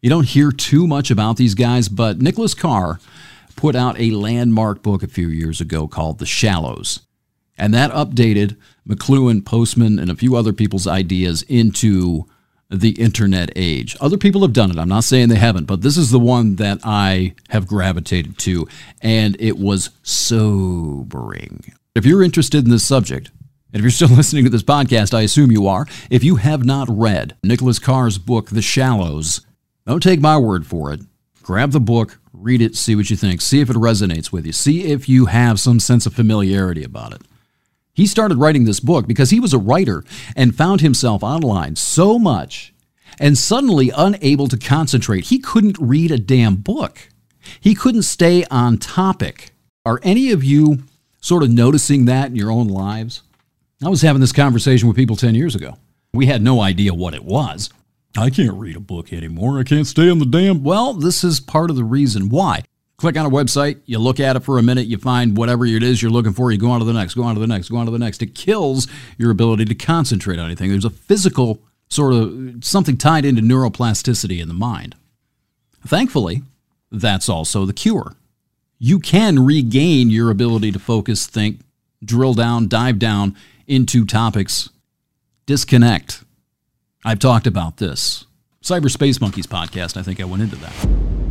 You don't hear too much about these guys, but Nicholas Carr put out a landmark book a few years ago called The Shallows. And that updated McLuhan, Postman, and a few other people's ideas into the internet age. Other people have done it. I'm not saying they haven't, but this is the one that I have gravitated to, and it was sobering. If you're interested in this subject, and if you're still listening to this podcast, I assume you are, if you have not read Nicholas Carr's book, The Shallows, don't take my word for it. Grab the book, read it, see what you think, see if it resonates with you, see if you have some sense of familiarity about it. He started writing this book because he was a writer and found himself online so much and suddenly unable to concentrate. He couldn't read a damn book. He couldn't stay on topic. Are any of you sort of noticing that in your own lives? I was having this conversation with people 10 years ago. We had no idea what it was. I can't read a book anymore. I can't stay on the damn. Well, this is part of the reason why click on a website, you look at it for a minute, you find whatever it is you're looking for, you go on to the next, go on to the next, go on to the next. It kills your ability to concentrate on anything. There's a physical sort of something tied into neuroplasticity in the mind. Thankfully, that's also the cure. You can regain your ability to focus, think, drill down, dive down into topics, disconnect. I've talked about this. Cyberspace Monkeys podcast, I think I went into that.